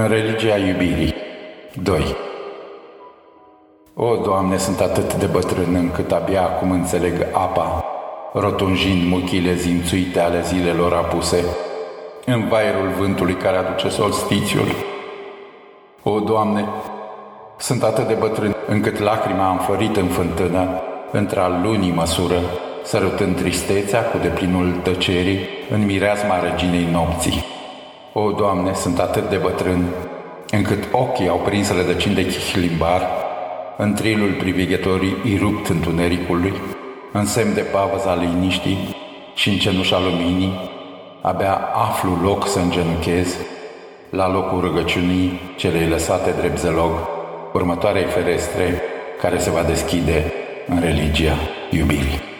În religia iubirii 2 O, Doamne, sunt atât de bătrân încât abia acum înțeleg apa, rotunjind muchile zimțuite ale zilelor apuse, în vaierul vântului care aduce solstițiul. O, Doamne, sunt atât de bătrân încât lacrima am fărit în fântână, între-al lunii măsură, sărutând tristețea cu deplinul tăcerii în mireasma reginei nopții. O, Doamne, sunt atât de bătrân, încât ochii au prins rădăcini de chihlimbar, în trilul privighetorii irupt întunericului, în semn de pavăza liniștii și în cenușa luminii, abia aflu loc să îngenuchez la locul rugăciunii celei lăsate drept zelog, următoarei ferestre care se va deschide în religia iubirii.